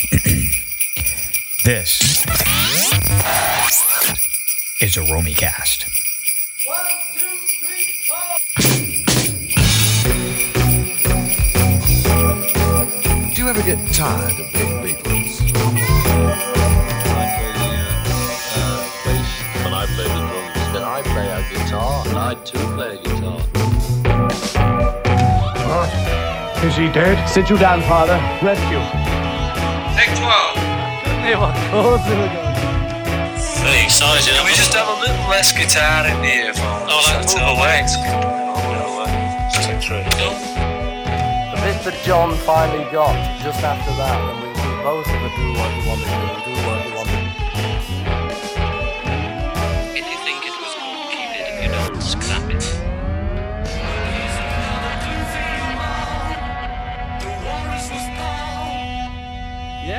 this is a Romy cast. Do you ever get tired of being Beatles? I play the uh, uh, bass and I play the drums. Then I play a guitar and I too play a guitar. What? Is he dead? Sit you down, father. Rescue. Take 12. Very excited. Can we just have a little less guitar in the earphones? Oh, that That's move all. away. Move. Take three. The bit that John finally got just after that, and we, we both of it do what you want to do, do what you want to do.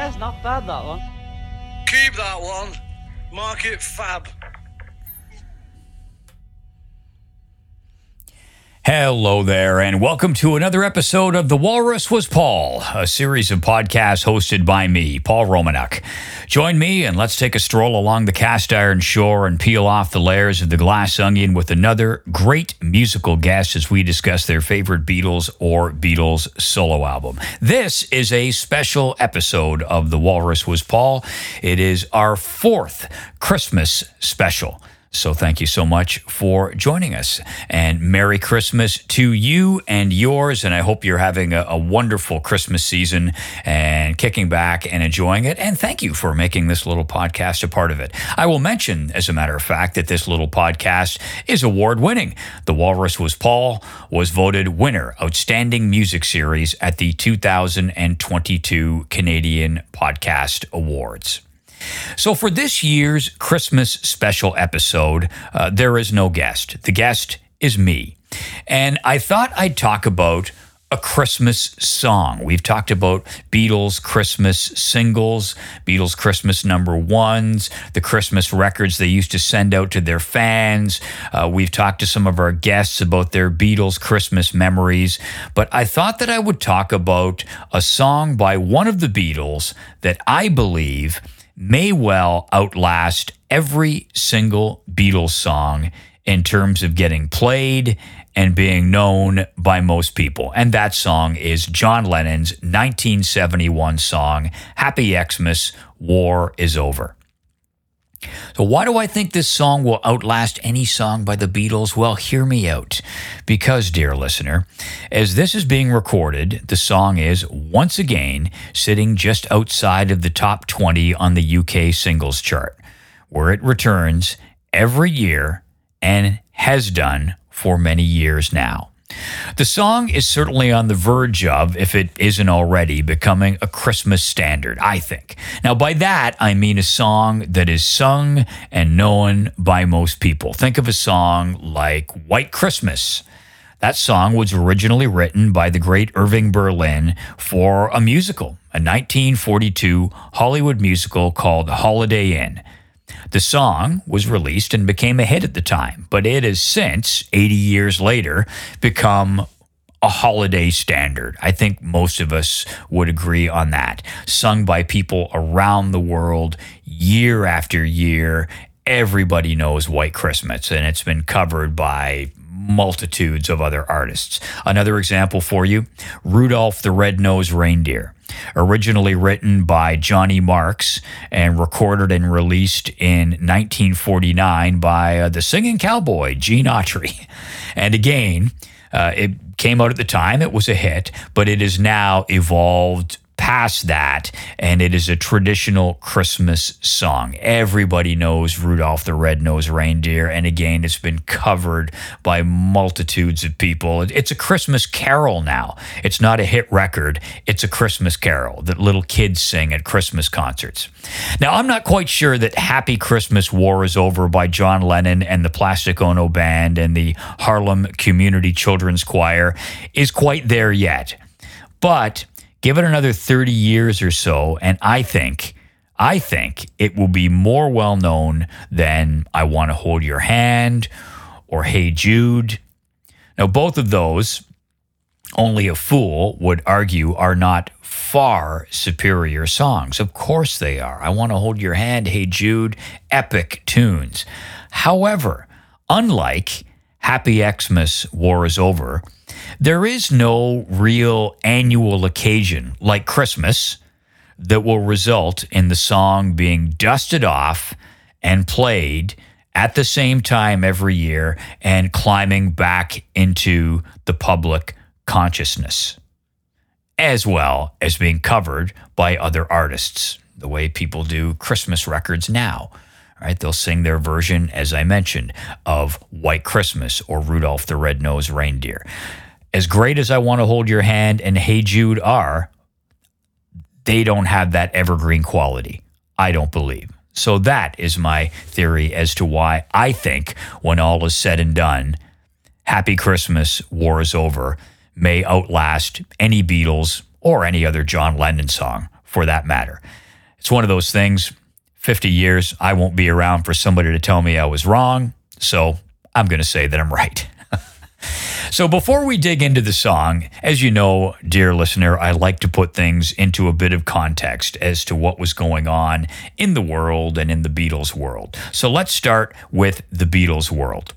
Yeah, it's not bad that one. Keep that one. Mark it fab. Hello there, and welcome to another episode of The Walrus Was Paul, a series of podcasts hosted by me, Paul Romanuk. Join me and let's take a stroll along the cast iron shore and peel off the layers of the glass onion with another great musical guest as we discuss their favorite Beatles or Beatles solo album. This is a special episode of The Walrus Was Paul. It is our fourth Christmas special. So thank you so much for joining us. And Merry Christmas to you and yours. And I hope you're having a, a, wonderful Christmas season and kicking back and enjoying it. And thank you for making this little podcast a part of it. I will mention, as a matter of fact, that this little podcast is award winning. The Walrus Was Paul was voted winner, Outstanding Music Series at the 2022 Canadian Podcast Awards. So, for this year's Christmas special episode, uh, there is no guest. The guest is me. And I thought I'd talk about a Christmas song. We've talked about Beatles Christmas singles, Beatles Christmas number ones, the Christmas records they used to send out to their fans. Uh, we've talked to some of our guests about their Beatles Christmas memories. But I thought that I would talk about a song by one of the Beatles that I believe may well outlast every single Beatles song in terms of getting played and being known by most people. And that song is John Lennon's 1971 song, Happy Xmas, War is Over. So, why do I think this song will outlast any song by the Beatles? Well, hear me out. Because, dear listener, as this is being recorded, the song is once again sitting just outside of the top 20 on the UK singles chart, where it returns every year and has done for many years now. The song is certainly on the verge of, if it isn't already, becoming a Christmas standard, I think. Now, by that, I mean a song that is sung and known by most people. Think of a song like White Christmas. That song was originally written by the great Irving Berlin for a musical, a 1942 Hollywood musical called Holiday Inn. The song was released and became a hit at the time, but it has since, 80 years later, become a holiday standard. I think most of us would agree on that. Sung by people around the world year after year. Everybody knows White Christmas, and it's been covered by multitudes of other artists. Another example for you Rudolph the Red-Nosed Reindeer originally written by Johnny Marks and recorded and released in 1949 by uh, the singing cowboy Gene Autry. And again, uh, it came out at the time, it was a hit, but it has now evolved past that, and it is a traditional Christmas song. Everybody knows Rudolph the Red-Nosed Reindeer, and again, it's been covered by multitudes of people. It's a Christmas carol now. It's not a hit record, it's a Christmas carol that little kids sing at Christmas concerts. Now, I'm not quite sure that Happy Christmas War is Over by John Lennon and the Plastic Ono Band and the Harlem Community Children's Choir is quite there yet. But Give it another 30 years or so, and I think, I think it will be more well known than I Want to Hold Your Hand or Hey Jude. Now, both of those only a fool would argue are not far superior songs. Of course they are. I Want to Hold Your Hand, Hey Jude, epic tunes. However, unlike Happy Xmas, War is Over, there is no real annual occasion like Christmas that will result in the song being dusted off and played at the same time every year and climbing back into the public consciousness, as well as being covered by other artists, the way people do Christmas records now. Right, they'll sing their version, as I mentioned, of White Christmas or Rudolph the Red-Nosed Reindeer. As great as I Want to Hold Your Hand and Hey Jude are, they don't have that evergreen quality. I don't believe. So that is my theory as to why I think when all is said and done, Happy Christmas, War is Over may outlast any Beatles or any other John Lennon song for that matter. It's one of those things, 50 years, I won't be around for somebody to tell me I was wrong. So I'm going to say that I'm right. So before we dig into the song, as you know, dear listener, I like to put things into a bit of context as to what was going on in the world and in the Beatles world. So let's start with the Beatles world.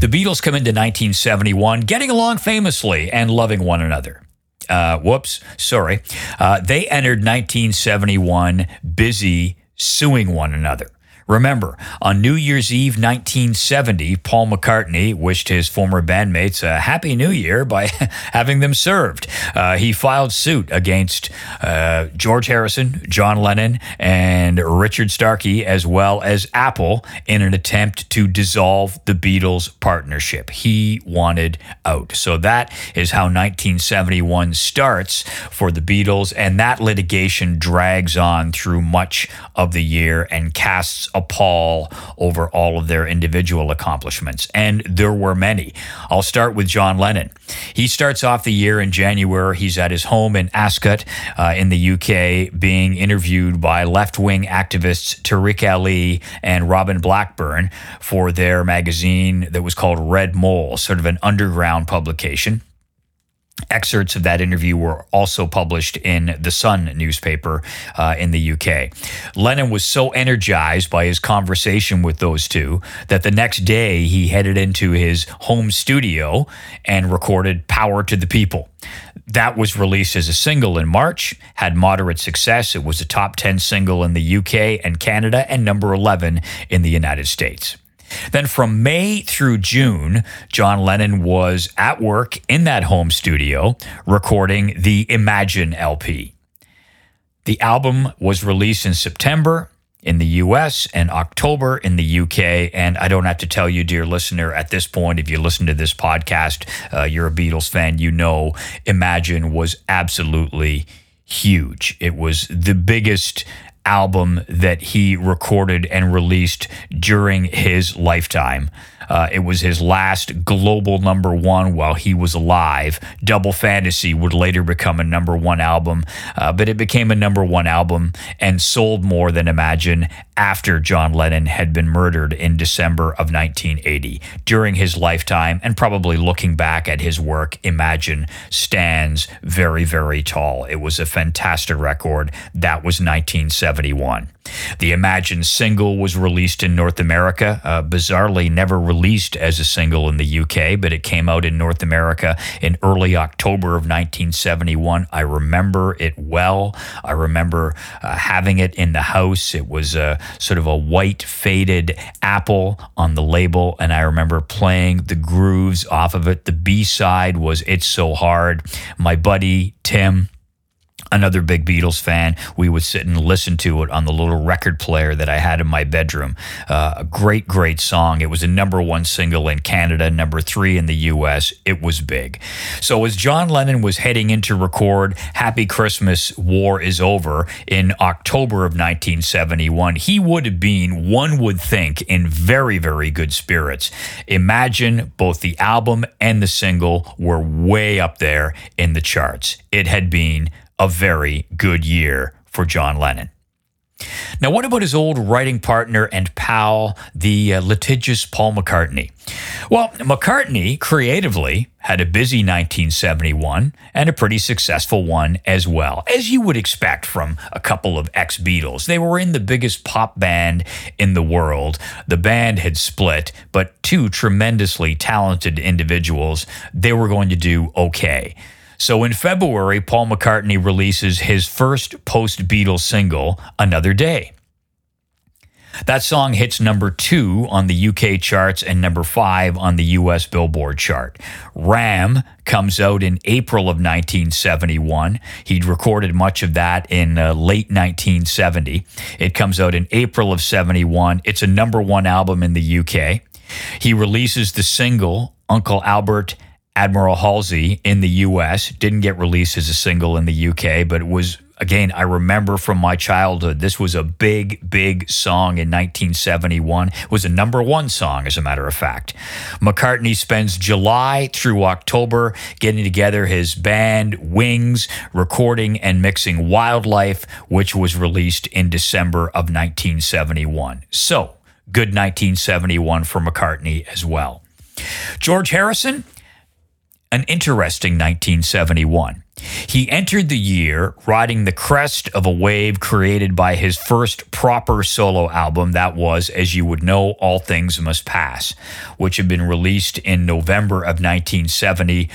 The Beatles come into 1971, getting along famously and loving one another. Uh, whoops, sorry. Uh, they entered 1971 busy suing one another. Remember, on New Year's Eve 1970, Paul McCartney wished his former bandmates a Happy New Year by having them served. Uh, he filed suit against uh, George Harrison, John Lennon, and Richard Starkey, as well as Apple, in an attempt to dissolve the Beatles' partnership. He wanted out. So that is how 1971 starts for the Beatles, and that litigation drags on through much of the year and casts a pall over all of their individual accomplishments. And there were many. I'll start with John Lennon. He starts off the year in January. He's at his home in Ascot uh, in the UK being interviewed by left wing activists Tariq Ali and Robin Blackburn for their magazine that was called Red Mole, sort of an underground publication. Excerpts of that interview were also published in the Sun newspaper uh, in the UK. Lennon was so energized by his conversation with those two that the next day he headed into his home studio and recorded Power to the People. That was released as a single in March, had moderate success. It was a top 10 single in the UK and Canada and number 11 in the United States. Then from May through June, John Lennon was at work in that home studio recording the Imagine LP. The album was released in September in the US and October in the UK. And I don't have to tell you, dear listener, at this point, if you listen to this podcast, uh, you're a Beatles fan, you know Imagine was absolutely huge. It was the biggest album that he recorded and released during his lifetime. Uh, it was his last global number one while he was alive. Double Fantasy would later become a number one album, uh, but it became a number one album and sold more than Imagine after John Lennon had been murdered in December of 1980. During his lifetime, and probably looking back at his work, Imagine stands very, very tall. It was a fantastic record. That was 1971. The Imagine single was released in North America, uh, bizarrely never released as a single in the UK, but it came out in North America in early October of 1971. I remember it well. I remember uh, having it in the house. It was a sort of a white faded apple on the label, and I remember playing the grooves off of it. The B side was It's So Hard. My buddy Tim, another big Beatles fan, we would sit and listen to it on the little record player that I had in my bedroom. Uh, a great, great song. It was a number one single in Canada, number three in the US. It was big. So, as John Lennon was heading in to record Happy Christmas, War is Over in October of 1971, he would have been, one would think, in very, very good spirits. Imagine both the album and the single were way up there in the charts. It had been a very good year for John Lennon. Now, what about his old writing partner and pal, the uh, litigious Paul McCartney? Well, McCartney creatively had a busy 1971 and a pretty successful one as well, as you would expect from a couple of ex Beatles. They were in the biggest pop band in the world. The band had split, but two tremendously talented individuals, they were going to do okay. So in February, Paul McCartney releases his first post Beatles single, Another Day. That song hits number two on the UK charts and number five on the US Billboard chart. Ram comes out in April of 1971. He'd recorded much of that in uh, late 1970. It comes out in April of 71. It's a number one album in the UK. He releases the single, Uncle Albert Admiral Halsey in the US. Didn't get released as a single in the UK, but it was, again, I remember from my childhood, this was a big, big song in 1971. It was a number one song, as a matter of fact. McCartney spends July through October getting together his band Wings, recording and mixing Wild Life, which was released in December of 1971. So, good 1971 for McCartney as well. George Harrison, an interesting 1971. He entered the year riding the crest of a wave created by his first proper solo album, that was, as you would know, All Things Must Pass, which had been released in November of 1970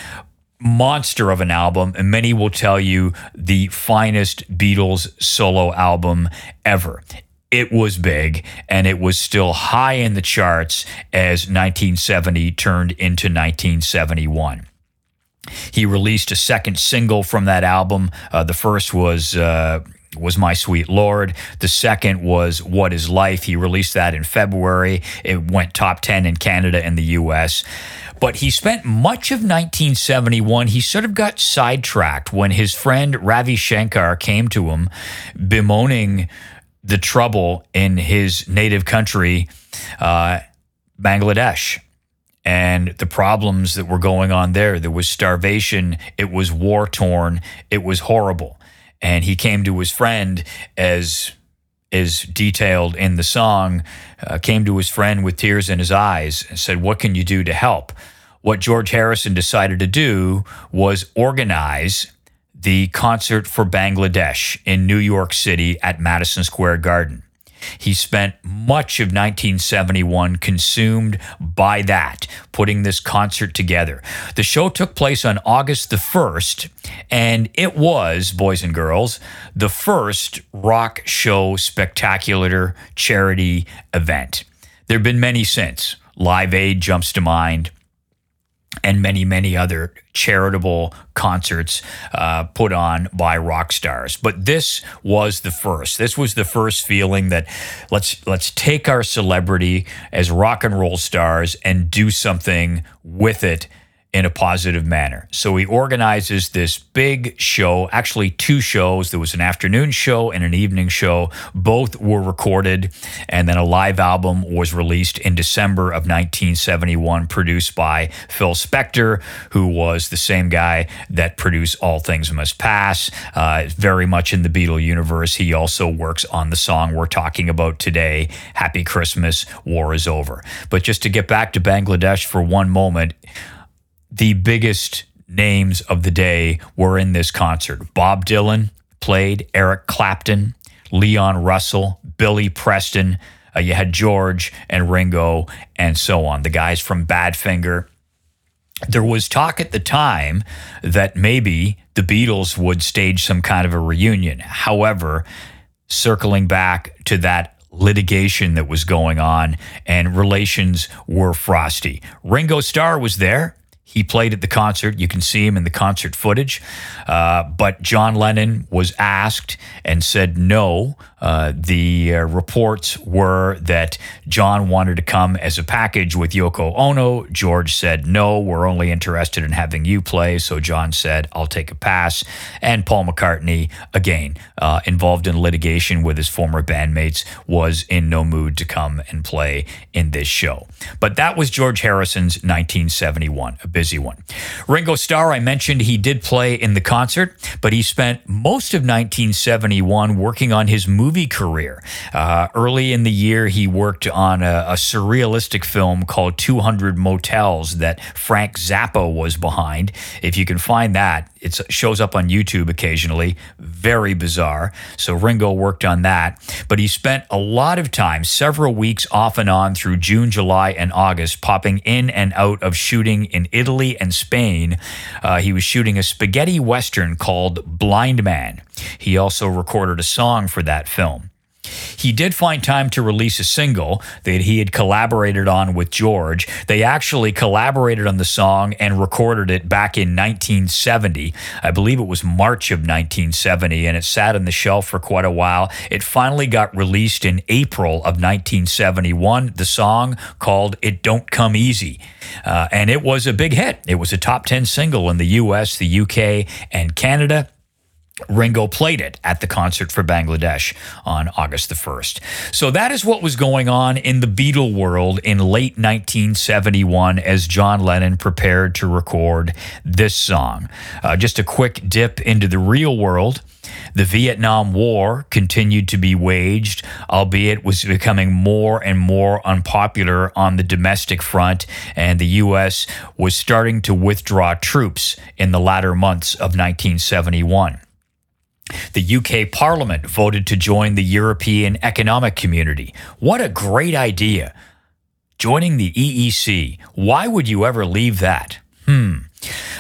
monster of an album, and many will tell you the finest Beatles solo album ever. It was big and it was still high in the charts as 1970 turned into 1971. He released a second single from that album. Uh, the first was. Uh, was My Sweet Lord. The second was What is Life. He released that in February. It went top 10 in Canada and the US. But he spent much of 1971, he sort of got sidetracked when his friend Ravi Shankar came to him bemoaning the trouble in his native country, uh, Bangladesh and the problems that were going on there. There was starvation, it was war torn, it was horrible. And he came to his friend as is detailed in the song, uh, came to his friend with tears in his eyes and said, What can you do to help? What George Harrison decided to do was organize the concert for Bangladesh in New York City at Madison Square Garden. He spent much of 1971 consumed by that, putting this concert together. The show took place on August the 1st, and it was, boys and girls, the first rock show spectacular charity event. There have been many since. Live Aid jumps to mind and many, many other charitable concerts uh, put on by rock stars. But this was the first. This was the first feeling that let's let's take our celebrity as rock and roll stars and do something with it in a positive manner. So he organizes this big show, actually two shows. There was an afternoon show and an evening show. Both were recorded, and then a live album was released in December of 1971, produced by Phil Spector, who was the same guy that produced All Things Must Pass. Uh, very much in the Beatle universe. He also works on the song we're talking about today, Happy Christmas, War is Over. But just to get back to Bangladesh for one moment, the biggest names of the day were in this concert. Bob Dylan played, Eric Clapton, Leon Russell, Billy Preston. Uh, you had George and Ringo and so on. The guys from Badfinger. There was talk at the time that maybe the Beatles would stage some kind of a reunion. However, circling back to that litigation that was going on and relations were frosty. Ringo Starr was there. He played at the concert. You can see him in the concert footage. Uh, but John Lennon was asked and said no. Uh, the uh, reports were that John wanted to come as a package with Yoko Ono. George said no, we're only interested in having you play. So John said, I'll take a pass. And Paul McCartney, again, uh, involved in litigation with his former bandmates, was in no mood to come and play in this show. But that was George Harrison's 1971 busy one. Ringo Starr, I mentioned he did play in the concert, but he spent most of 1971 working on his movie career. Uh, early in the year, he worked on a, a surrealistic film called 200 Motels that Frank Zappa was behind. If you can find that, it shows up on YouTube occasionally. Very bizarre. So Ringo worked on that, but he spent a lot of time, several weeks off and on through June, July, and August, popping in and out of shooting in Italy and Spain. Uh, he was shooting a spaghetti western called Blindman. He also recorded a song for that film. He did find time to release a single that he had collaborated on with George. They actually collaborated on the song and recorded it back in 1970. I believe it was March of 1970, and it sat on the shelf for quite a while. It finally got released in April of 1971, the song called It Don't Come Easy. Uh, and it was a big hit. It was a top 10 single in the US, the UK, and Canada. Ringo played it at the concert for Bangladesh on August the 1st. So that is what was going on in the Beatle world in late 1971 as John Lennon prepared to record this song. Uh, just a quick dip into the real world. The Vietnam War continued to be waged, albeit was becoming more and more unpopular on the domestic front, and the U.S. was starting to withdraw troops in the latter months of 1971. The UK Parliament voted to join the European Economic Community. What a great idea! Joining the EEC. Why would you ever leave that? Hmm.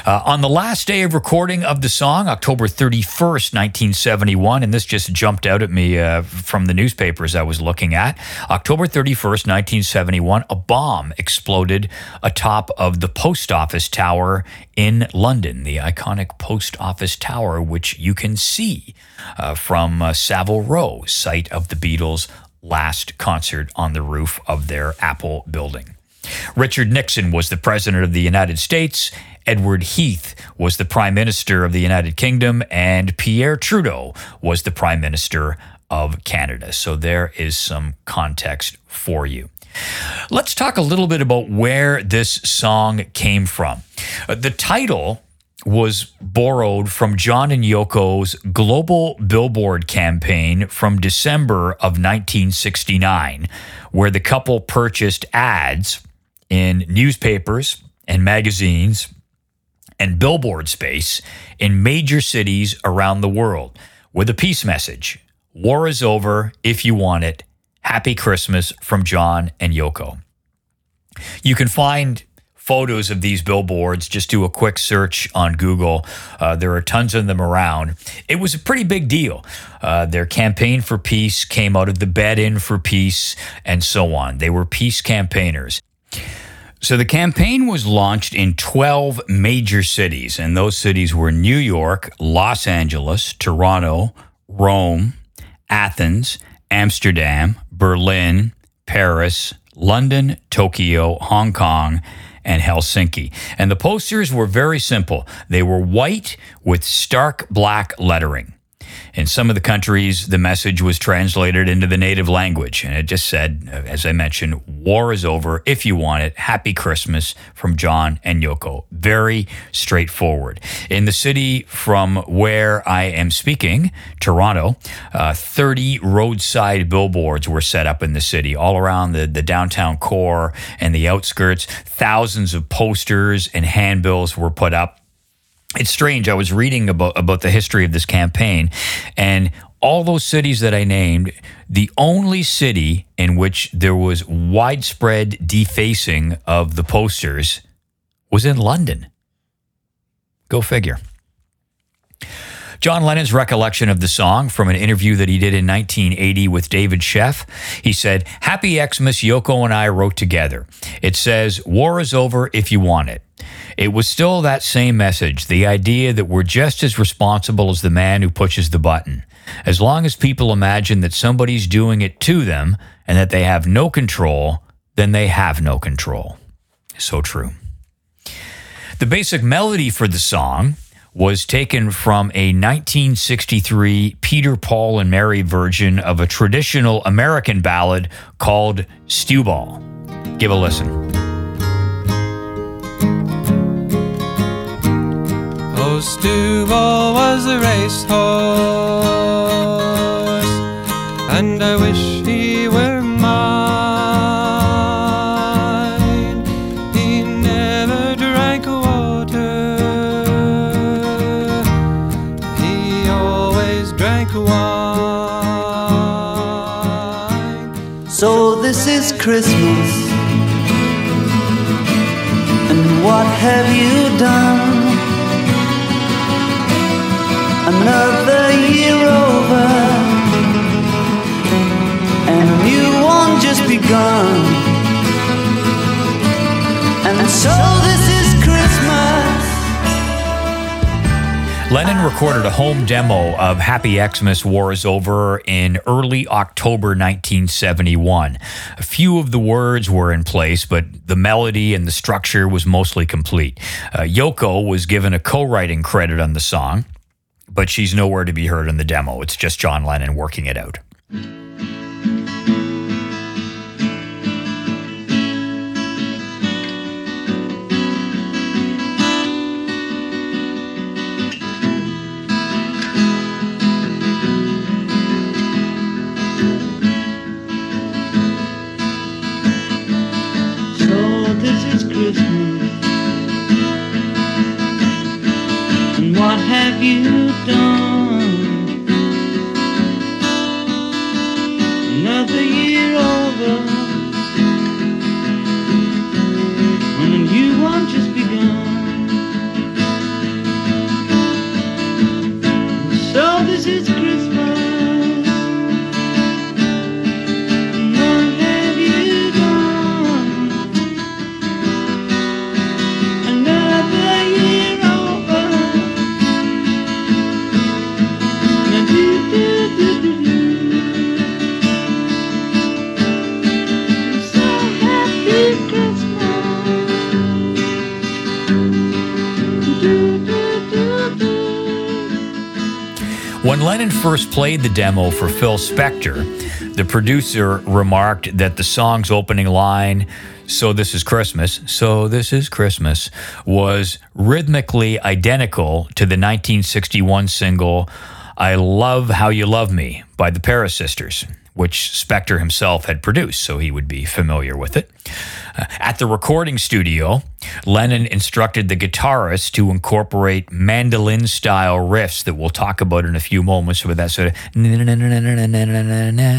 Uh, on the last day of recording of the song, October 31st, 1971, and this just jumped out at me uh, from the newspapers I was looking at. October 31st, 1971, a bomb exploded atop of the post office tower in London, the iconic post office tower, which you can see uh, from uh, Savile Row, site of the Beatles' last concert on the roof of their Apple building. Richard Nixon was the president of the United States. Edward Heath was the prime minister of the United Kingdom, and Pierre Trudeau was the prime minister of Canada. So there is some context for you. Let's talk a little bit about where this song came from. Uh, the title was borrowed from John and Yoko's global billboard campaign from December of 1969, where the couple purchased ads in newspapers and magazines and billboard space in major cities around the world with a peace message War is over if you want it. Happy Christmas from John and Yoko. You can find photos of these billboards. Just do a quick search on Google. Uh, there are tons of them around. It was a pretty big deal. Uh, their campaign for peace came out of the bed in for peace and so on. They were peace campaigners. So the campaign was launched in 12 major cities, and those cities were New York, Los Angeles, Toronto, Rome, Athens, Amsterdam, Berlin, Paris, London, Tokyo, Hong Kong, and Helsinki. And the posters were very simple. They were white with stark black lettering. In some of the countries, the message was translated into the native language, and it just said, as I mentioned, war is over. If you want it, happy Christmas from John and Yoko. Very straightforward. In the city from where I am speaking, Toronto, uh, 30 roadside billboards were set up in the city, all around the, the downtown core and the outskirts. Thousands of posters and handbills were put up it's strange. I was reading about about the history of this campaign, and all those cities that I named, the only city in which there was widespread defacing of the posters was in London. Go figure. John Lennon's recollection of the song from an interview that he did in 1980 with David Sheff. He said, Happy Xmas, Yoko and I wrote together. It says, War is over if you want it. It was still that same message the idea that we're just as responsible as the man who pushes the button. As long as people imagine that somebody's doing it to them and that they have no control, then they have no control. So true. The basic melody for the song was taken from a 1963 Peter, Paul, and Mary version of a traditional American ballad called Stewball. Give a listen. Stewball was a racehorse, and I wish he were mine. He never drank water, he always drank wine. So this is Christmas. And what have you done? Another year over, and a new one just begun. And so this is Christmas. Lennon recorded a home demo of Happy Xmas War is Over in early October 1971. A few of the words were in place, but the melody and the structure was mostly complete. Uh, Yoko was given a co writing credit on the song, but she's nowhere to be heard in the demo. It's just John Lennon working it out. First played the demo for Phil Spector, the producer remarked that the song's opening line, So This Is Christmas, So This Is Christmas, was rhythmically identical to the 1961 single, I Love How You Love Me by the Paris Sisters, which Spector himself had produced, so he would be familiar with it. At the recording studio, Lennon instructed the guitarist to incorporate mandolin style riffs that we'll talk about in a few moments with that sort of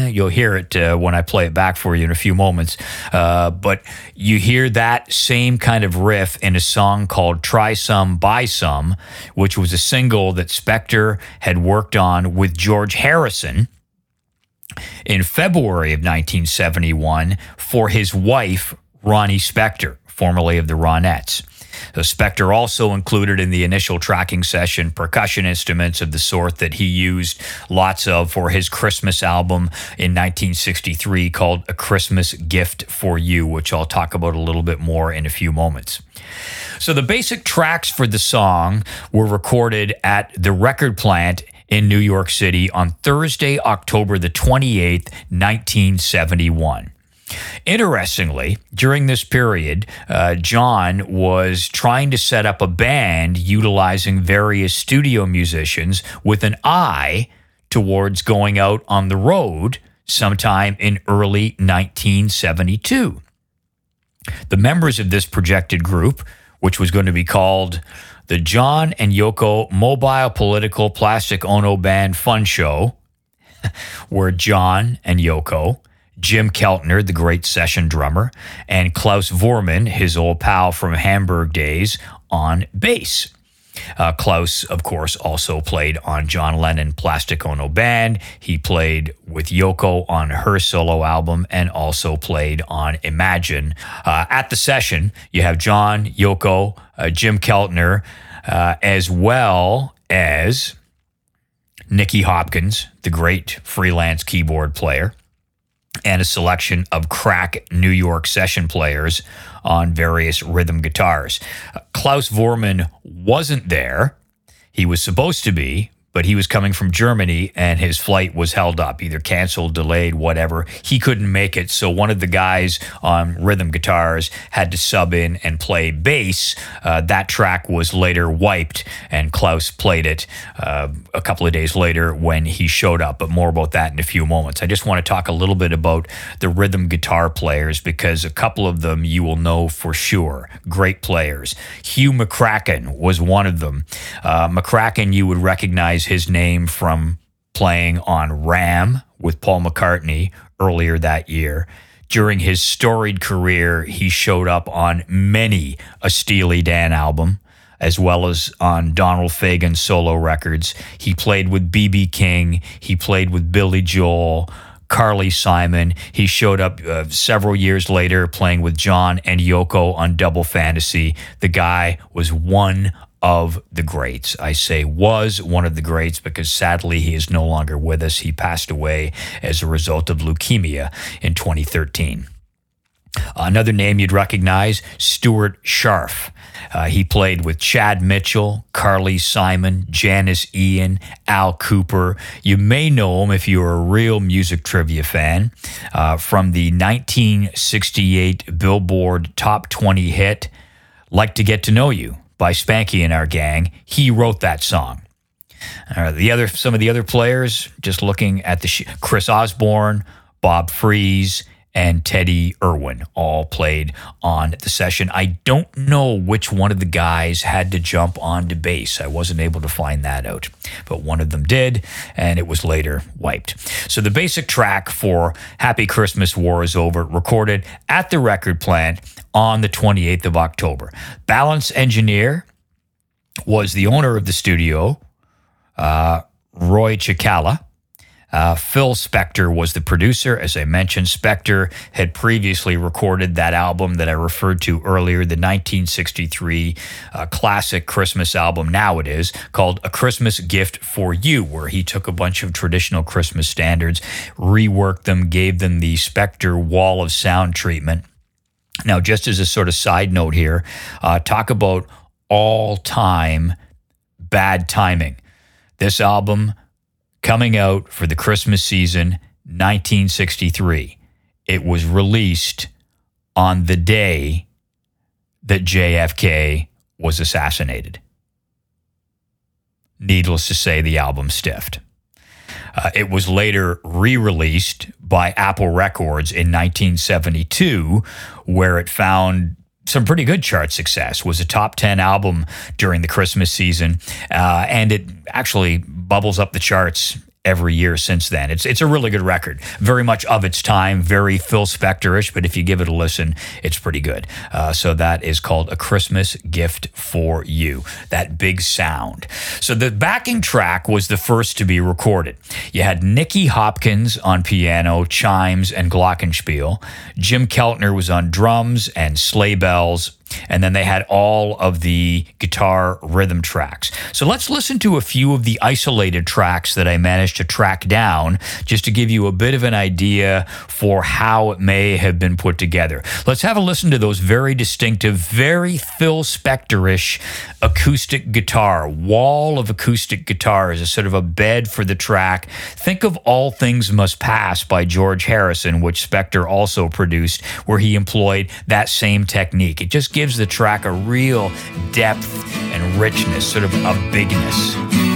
you'll hear it uh, when I play it back for you in a few moments. Uh, but you hear that same kind of riff in a song called Try Some, Buy Some, which was a single that Spector had worked on with George Harrison in February of 1971 for his wife, Ronnie Spector, formerly of the Ronettes. So Spector also included in the initial tracking session percussion instruments of the sort that he used lots of for his Christmas album in 1963 called A Christmas Gift for You, which I'll talk about a little bit more in a few moments. So the basic tracks for the song were recorded at the record plant in New York City on Thursday, October the 28th, 1971. Interestingly, during this period, uh, John was trying to set up a band utilizing various studio musicians with an eye towards going out on the road sometime in early 1972. The members of this projected group, which was going to be called the John and Yoko Mobile Political Plastic Ono Band Fun Show, were John and Yoko, Jim Keltner, the great session drummer, and Klaus Voormann, his old pal from Hamburg days, on bass. Uh, Klaus, of course, also played on John Lennon Plastic Ono Band. He played with Yoko on her solo album and also played on Imagine. Uh, at the session, you have John, Yoko, uh, Jim Keltner, uh, as well as Nicky Hopkins, the great freelance keyboard player, and a selection of crack New York session players on various rhythm guitars. Uh, Klaus Voormann wasn't there. He was supposed to be, but he was coming from Germany and his flight was held up, either canceled, delayed, whatever. He couldn't make it. So one of the guys on rhythm guitars had to sub in and play bass. Uh, that track was later wiped, and Klaus played it uh, a couple of days later when he showed up. But more about that in a few moments. I just want to talk a little bit about the rhythm guitar players because a couple of them you will know for sure. Great players. Hugh McCracken was one of them. Uh, McCracken, you would recognize his name from playing on Ram with Paul McCartney earlier that year. During his storied career, he showed up on many a Steely Dan album, as well as on Donald Fagen solo records. He played with B.B. King, he played with Billy Joel. Carly Simon. He showed up uh, several years later playing with John and Yoko on Double Fantasy. The guy was one of the greats. I say was one of the greats because sadly he is no longer with us. He passed away as a result of leukemia in 2013. Another name you'd recognize, Stuart Scharf. Uh, he played with Chad Mitchell, Carly Simon, Janis Ian, Al Kooper. You may know him if you're a real music trivia fan uh, from the 1968 Billboard Top 20 hit, Like to Get to Know You by Spanky and our gang. He wrote that song. Uh, the other, some of the other players, just looking at the sh- Chris Osborne, Bob Fries, and Teddy Irwin all played on the session. I don't know which one of the guys had to jump onto bass. I wasn't able to find that out, but one of them did, and it was later wiped. So the basic track for Happy Christmas War is Over, recorded at the record plant on the 28th of October. Balance engineer was the owner of the studio, uh, Roy Cicala. Uh, Phil Spector was the producer. As I mentioned, Spector had previously recorded that album that I referred to earlier, the 1963 uh, classic Christmas album, now it is, called A Christmas Gift for You, where he took a bunch of traditional Christmas standards, reworked them, gave them the Spector wall of sound treatment. Now, just as a sort of side note here, uh, talk about all time bad timing. This album coming out for the Christmas season 1963. It was released on the day that JFK was assassinated. Needless to say, the album stiffed. Uh, it was later re released by Apple Records in 1972, where it found some pretty good chart success was a top 10 album during the christmas season uh, and it actually bubbles up the charts every year since then. It's it's a really good record, very much of its time, very Phil Spectorish, but if you give it a listen, it's pretty good. Uh, so that is called A Christmas Gift for You, that big sound. So the backing track was the first to be recorded. You had Nicky Hopkins on piano, chimes, and glockenspiel. Jim Keltner was on drums and sleigh bells, and then they had all of the guitar rhythm tracks. So let's listen to a few of the isolated tracks that I managed to track down just to give you a bit of an idea for how it may have been put together. Let's have a listen to those very distinctive, very Phil Spectorish acoustic guitar, wall of acoustic guitars, as a sort of a bed for the track. Think of All Things Must Pass by George Harrison, which Spector also produced, where he employed that same technique. It just gives the track a real depth and richness, sort of a bigness.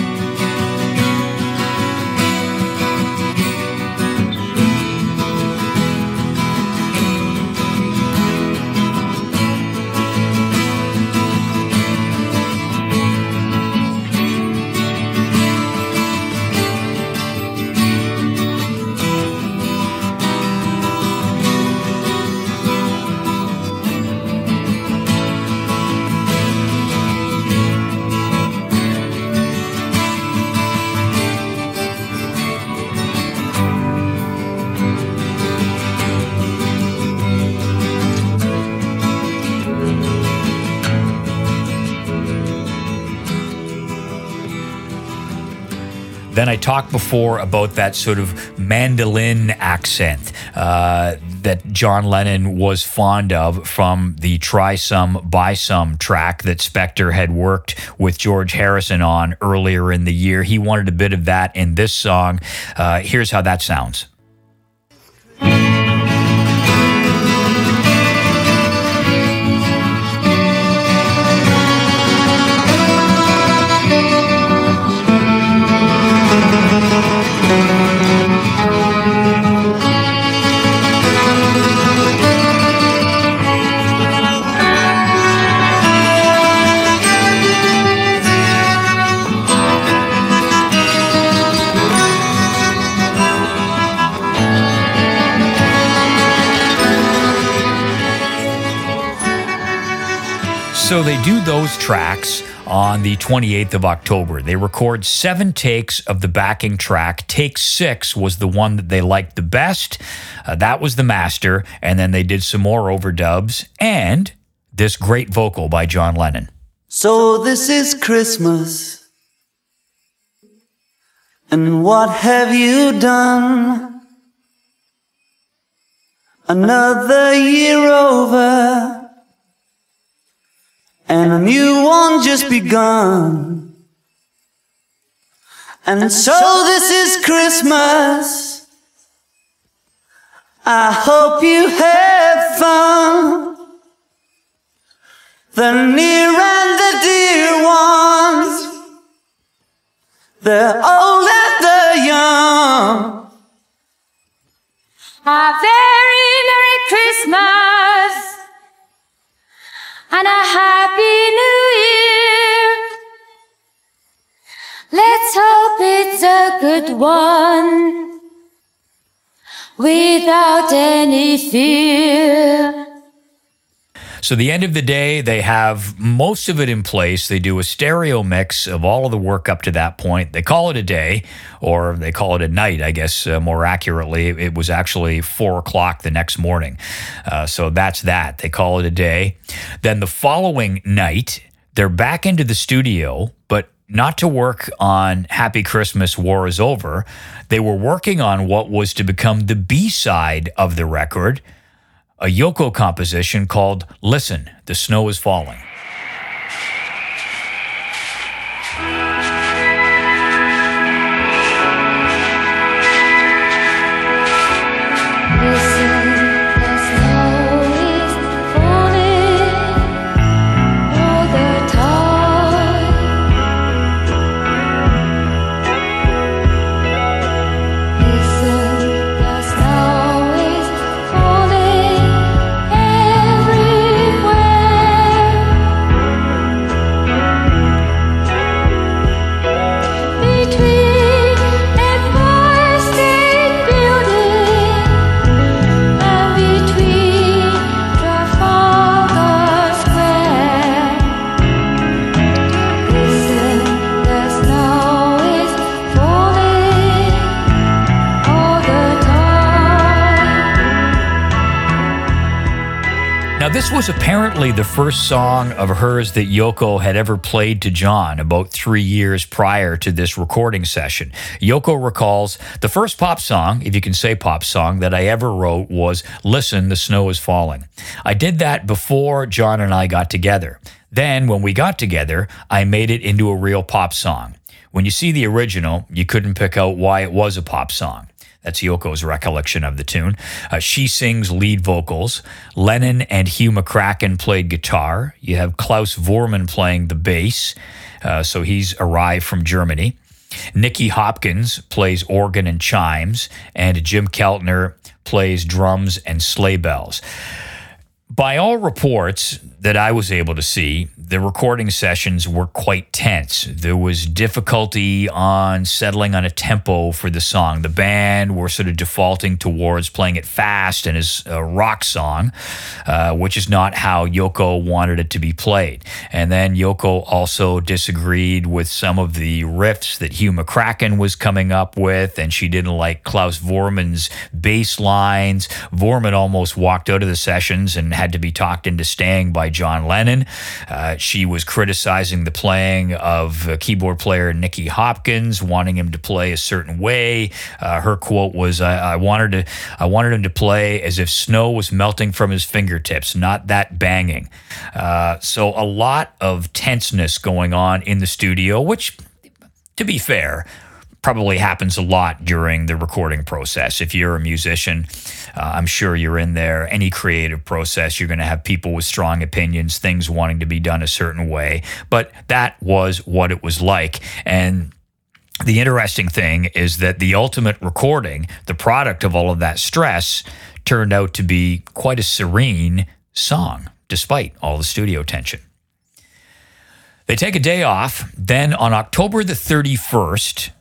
I talked before about that sort of mandolin accent uh, that John Lennon was fond of from the Try Some, Buy Some track that Spector had worked with George Harrison on earlier in the year. He wanted a bit of that in this song. Uh, here's how that sounds. So they do those tracks on the 28th of October. They record seven takes of the backing track. Take six was the one that they liked the best. Uh, that was the master. And then they did some more overdubs and this great vocal by John Lennon. So this is Christmas. And what have you done? Another year over. And a new one just begun. And so this is Christmas. I hope you have fun. The near and the dear ones. The old and the young. A very Merry Christmas and a Happy New Year. Let's hope it's a good one without any fear. So, the end of the day, they have most of it in place. They do a stereo mix of all of the work up to that point. They call it a day, or they call it a night, I guess, uh, more accurately. It was actually four o'clock the next morning. Uh, so, that's that. They call it a day. Then the following night, they're back into the studio, but not to work on Happy Christmas, War is Over. They were working on what was to become the B side of the record a Yoko composition called Listen, the Snow is Falling. This was apparently the first song of hers that Yoko had ever played to John about three years prior to this recording session. Yoko recalls the first pop song, if you can say pop song, that I ever wrote was Listen, the Snow is Falling. I did that before John and I got together. Then, when we got together, I made it into a real pop song. When you see the original, you couldn't pick out why it was a pop song. That's Yoko's recollection of the tune. Uh, she sings lead vocals. Lennon and Hugh McCracken played guitar. You have Klaus Voormann playing the bass. Uh, so he's arrived from Germany. Nicky Hopkins plays organ and chimes, and Jim Keltner plays drums and sleigh bells. By all reports that I was able to see, the recording sessions were quite tense. There was difficulty on settling on a tempo for the song. The band were sort of defaulting towards playing it fast and as a rock song, uh, which is not how Yoko wanted it to be played. And then Yoko also disagreed with some of the riffs that Hugh McCracken was coming up with, and she didn't like Klaus Voormann's bass lines. Voormann almost walked out of the sessions and had to be talked into staying by John Lennon. Uh, she was criticizing the playing of uh, keyboard player Nicky Hopkins, wanting him to play a certain way. Uh, her quote was, I, "I wanted to, I wanted him to play as if snow was melting from his fingertips, not that banging." Uh, so a lot of tenseness going on in the studio, which, to be fair, probably happens a lot during the recording process. If you're a musician, uh, I'm sure you're in there. Any creative process, you're going to have people with strong opinions, things wanting to be done a certain way. But that was what it was like. And the interesting thing is that the ultimate recording, the product of all of that stress, turned out to be quite a serene song, despite all the studio tension. They take a day off. Then on October the 31st,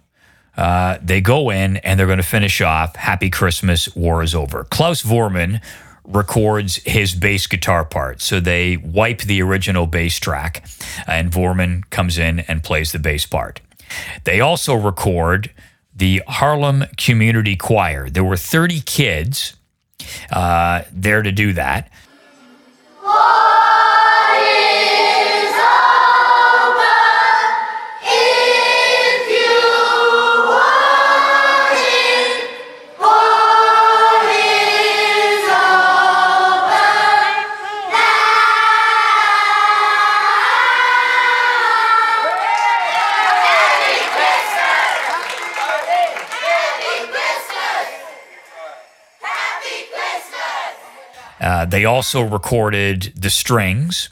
uh, they go in and they're going to finish off Happy Christmas, War is Over. Klaus Voormann records his bass guitar part. So they wipe the original bass track, and Voormann comes in and plays the bass part. They also record the Harlem Community Choir. There were 30 kids uh, there to do that. They also recorded the strings.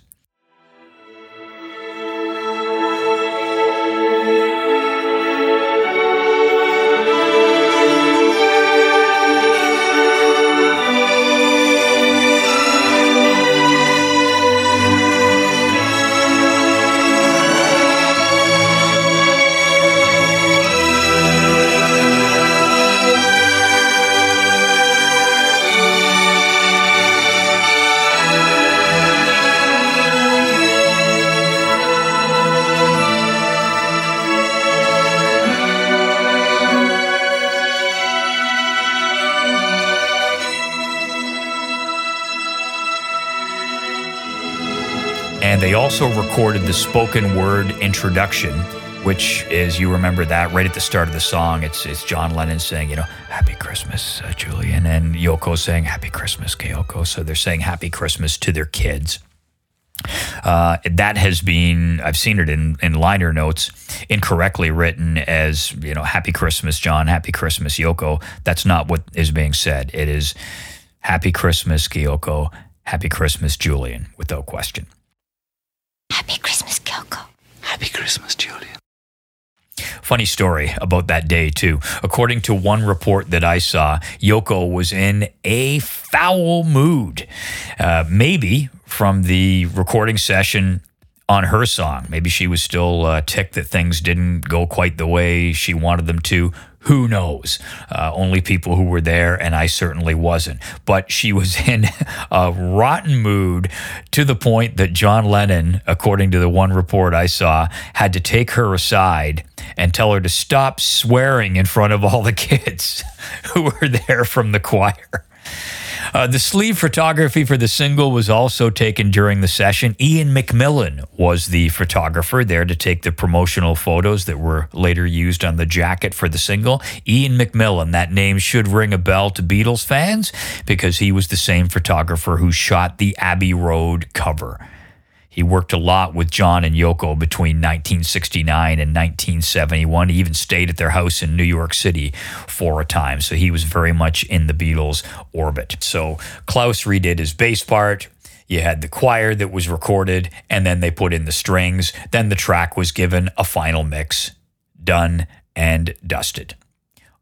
Also recorded the spoken word introduction, which is, you remember that right at the start of the song. It's, it's John Lennon saying, you know, Happy Christmas, uh, Julian, and Yoko saying, Happy Christmas, Kyoko. So they're saying Happy Christmas to their kids. Uh, that has been, I've seen it in, in liner notes, incorrectly written as, you know, Happy Christmas, John, Happy Christmas, Yoko. That's not what is being said. It is Happy Christmas, Kyoko, Happy Christmas, Julian, without question. Happy Christmas, Kyoko. Happy Christmas, Julian. Funny story about that day, too. According to one report that I saw, Yoko was in a foul mood. Uh, maybe from the recording session on her song. Maybe she was still uh, ticked that things didn't go quite the way she wanted them to. Who knows? Uh, only people who were there, and I certainly wasn't. But she was in a rotten mood to the point that John Lennon, according to the one report I saw, had to take her aside and tell her to stop swearing in front of all the kids who were there from the choir. Uh, the sleeve photography for the single was also taken during the session. Iain Macmillan was the photographer there to take the promotional photos that were later used on the jacket for the single. Iain Macmillan, that name should ring a bell to Beatles fans because he was the same photographer who shot the Abbey Road cover. He worked a lot with John and Yoko between 1969 and 1971. He even stayed at their house in New York City for a time. So he was very much in the Beatles' orbit. So Klaus redid his bass part. You had the choir that was recorded, and then they put in the strings. Then the track was given a final mix, done and dusted.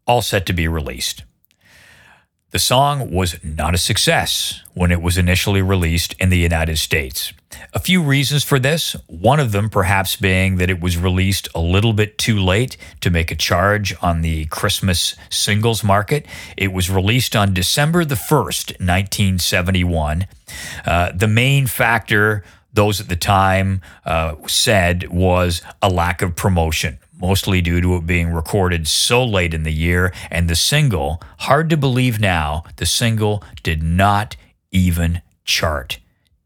All set to be released. The song was not a success when it was initially released in the United States. A few reasons for this, one of them perhaps being that it was released a little bit too late to make a charge on the Christmas singles market. It was released on December the 1st, 1971. Uh, the main factor, those at the time uh, said, was a lack of promotion mostly due to it being recorded so late in the year. And the single, hard to believe now, the single did not even chart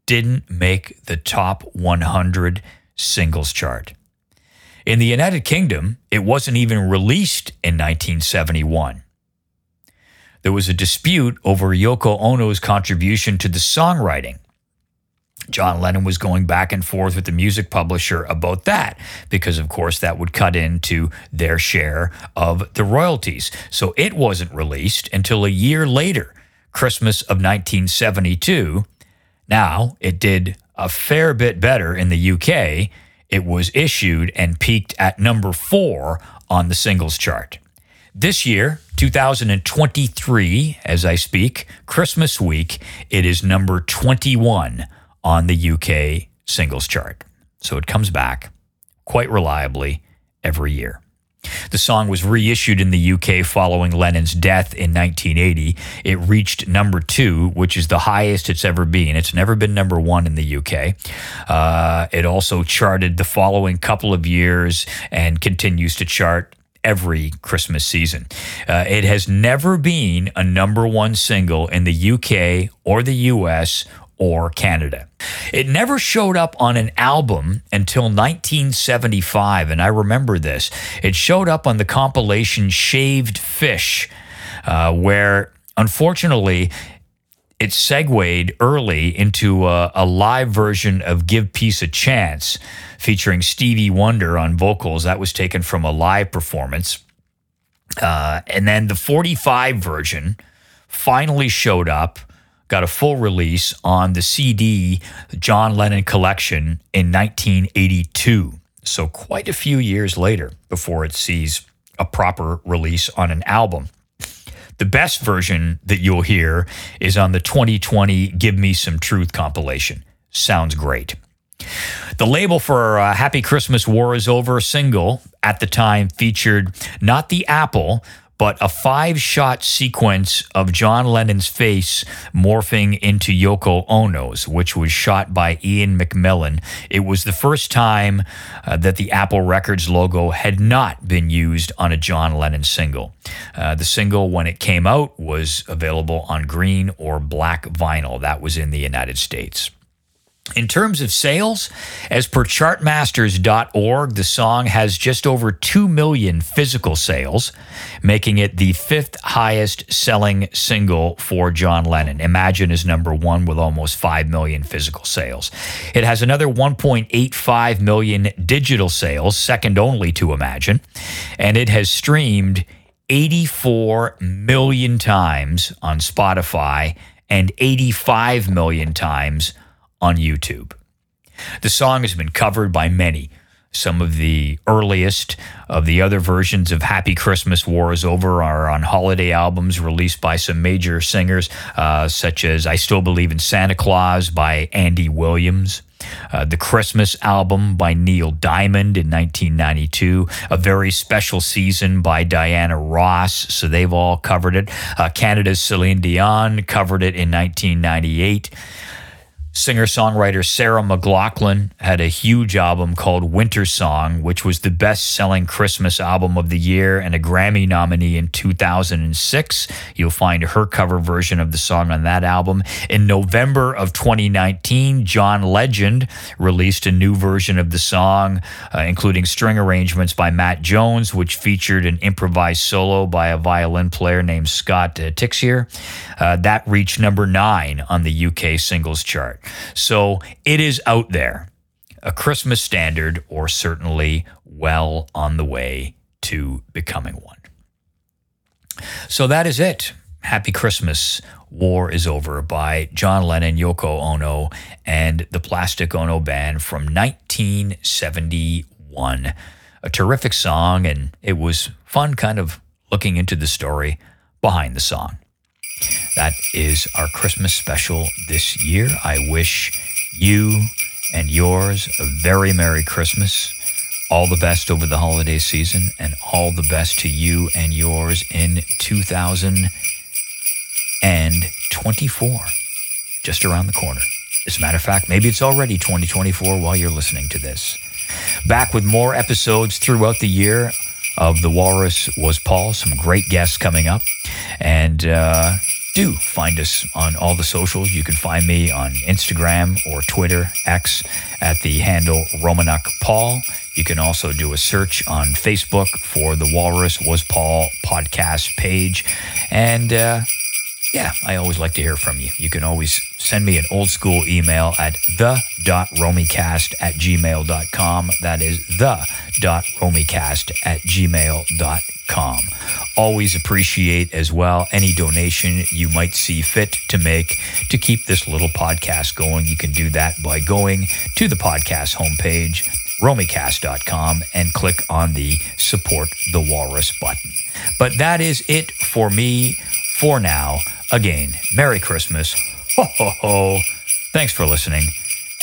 didn't make the top 100 singles chart. In the United Kingdom, it wasn't even released in 1971. There was a dispute over Yoko Ono's contribution to the songwriting. John Lennon was going back and forth with the music publisher about that because, of course, that would cut into their share of the royalties. So it wasn't released until a year later, Christmas of 1972. Now, it did a fair bit better in the UK. It was issued and peaked at number four on the singles chart. This year, 2023, as I speak, Christmas week, it is number 21 on the UK singles chart. So it comes back quite reliably every year. The song was reissued in the UK following Lennon's death in 1980. It reached number two, which is the highest it's ever been. It's never been number one in the UK. Uh, it also charted the following couple of years and continues to chart every Christmas season. Uh, it has never been a number one single in the UK or the US or Canada. It never showed up on an album until 1975, and I remember this. It showed up on the compilation Shaved Fish, uh, where unfortunately it segued early into a, a, live version of Give Peace a Chance featuring Stevie Wonder on vocals. That was taken from a live performance. Uh, and then the 45 version finally showed up got a full release on the CD John Lennon Collection in 1982. So, quite a few years later before it sees a proper release on an album. The best version that you'll hear is on the 2020 Give Me Some Truth compilation. Sounds great. The label for uh, Happy Christmas War is Over single at the time featured not the Apple, but a five shot sequence of John Lennon's face morphing into Yoko Ono's, which was shot by Iain Macmillan. It was the first time uh, that the Apple Records logo had not been used on a John Lennon single. Uh, the single, when it came out, was available on green or black vinyl. That was in the United States. In terms of sales, as per chartmasters.org, the song has just over 2 million physical sales, making it the fifth highest selling single for John Lennon. Imagine is number one with almost 5 million physical sales. It has another 1.85 million digital sales, second only to Imagine, and it has streamed 84 million times on Spotify and 85 million times on YouTube. The song has been covered by many. Some of the earliest of the other versions of Happy Christmas War is Over are on holiday albums released by some major singers, uh, such as I Still Believe in Santa Claus by Andy Williams. Uh, the Christmas album by Neil Diamond in 1992, A Very Special Season by Diana Ross, so they've all covered it. Uh, Canada's Celine Dion covered it in 1998. Singer songwriter Sarah McLachlan had a huge album called Winter Song, which was the best selling Christmas album of the year and a Grammy nominee in 2006. You'll find her cover version of the song on that album. In November of 2019, John Legend released a new version of the song, uh, including string arrangements by Matt Jones, which featured an improvised solo by a violin player named Scott uh, Tixier. Uh, that reached number nine on the UK singles chart. So it is out there, a Christmas standard, or certainly well on the way to becoming one. So that is it. Happy Christmas. War is Over by John Lennon, Yoko Ono, and the Plastic Ono Band from 1971. A terrific song, and it was fun kind of looking into the story behind the song. That is our Christmas special this year. I wish you and yours a very Merry Christmas. All the best over the holiday season, and all the best to you and yours in 2024, just around the corner. As a matter of fact, maybe it's already 2024 while you're listening to this. Back with more episodes throughout the year of The Walrus Was Paul. Some great guests coming up. And uh, do find us on all the socials. You can find me on Instagram or Twitter, X, at the handle Romanuk Paul. You can also do a search on Facebook for the Walrus Was Paul podcast page. And uh, yeah, I always like to hear from you. You can always send me an old school email at the.romicast at gmail.com. That is the.romicast at gmail.com. Always appreciate as well any donation you might see fit to make to keep this little podcast going. You can do that by going to the podcast homepage, romicast.com, and click on the support the walrus button. But that is it for me for now. Again, Merry Christmas. Ho, ho, ho. Thanks for listening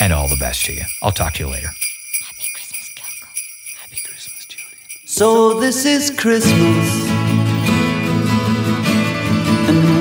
and all the best to you. I'll talk to you later. Happy Christmas, Kyoko. Happy Christmas, Julian. So this is Christmas.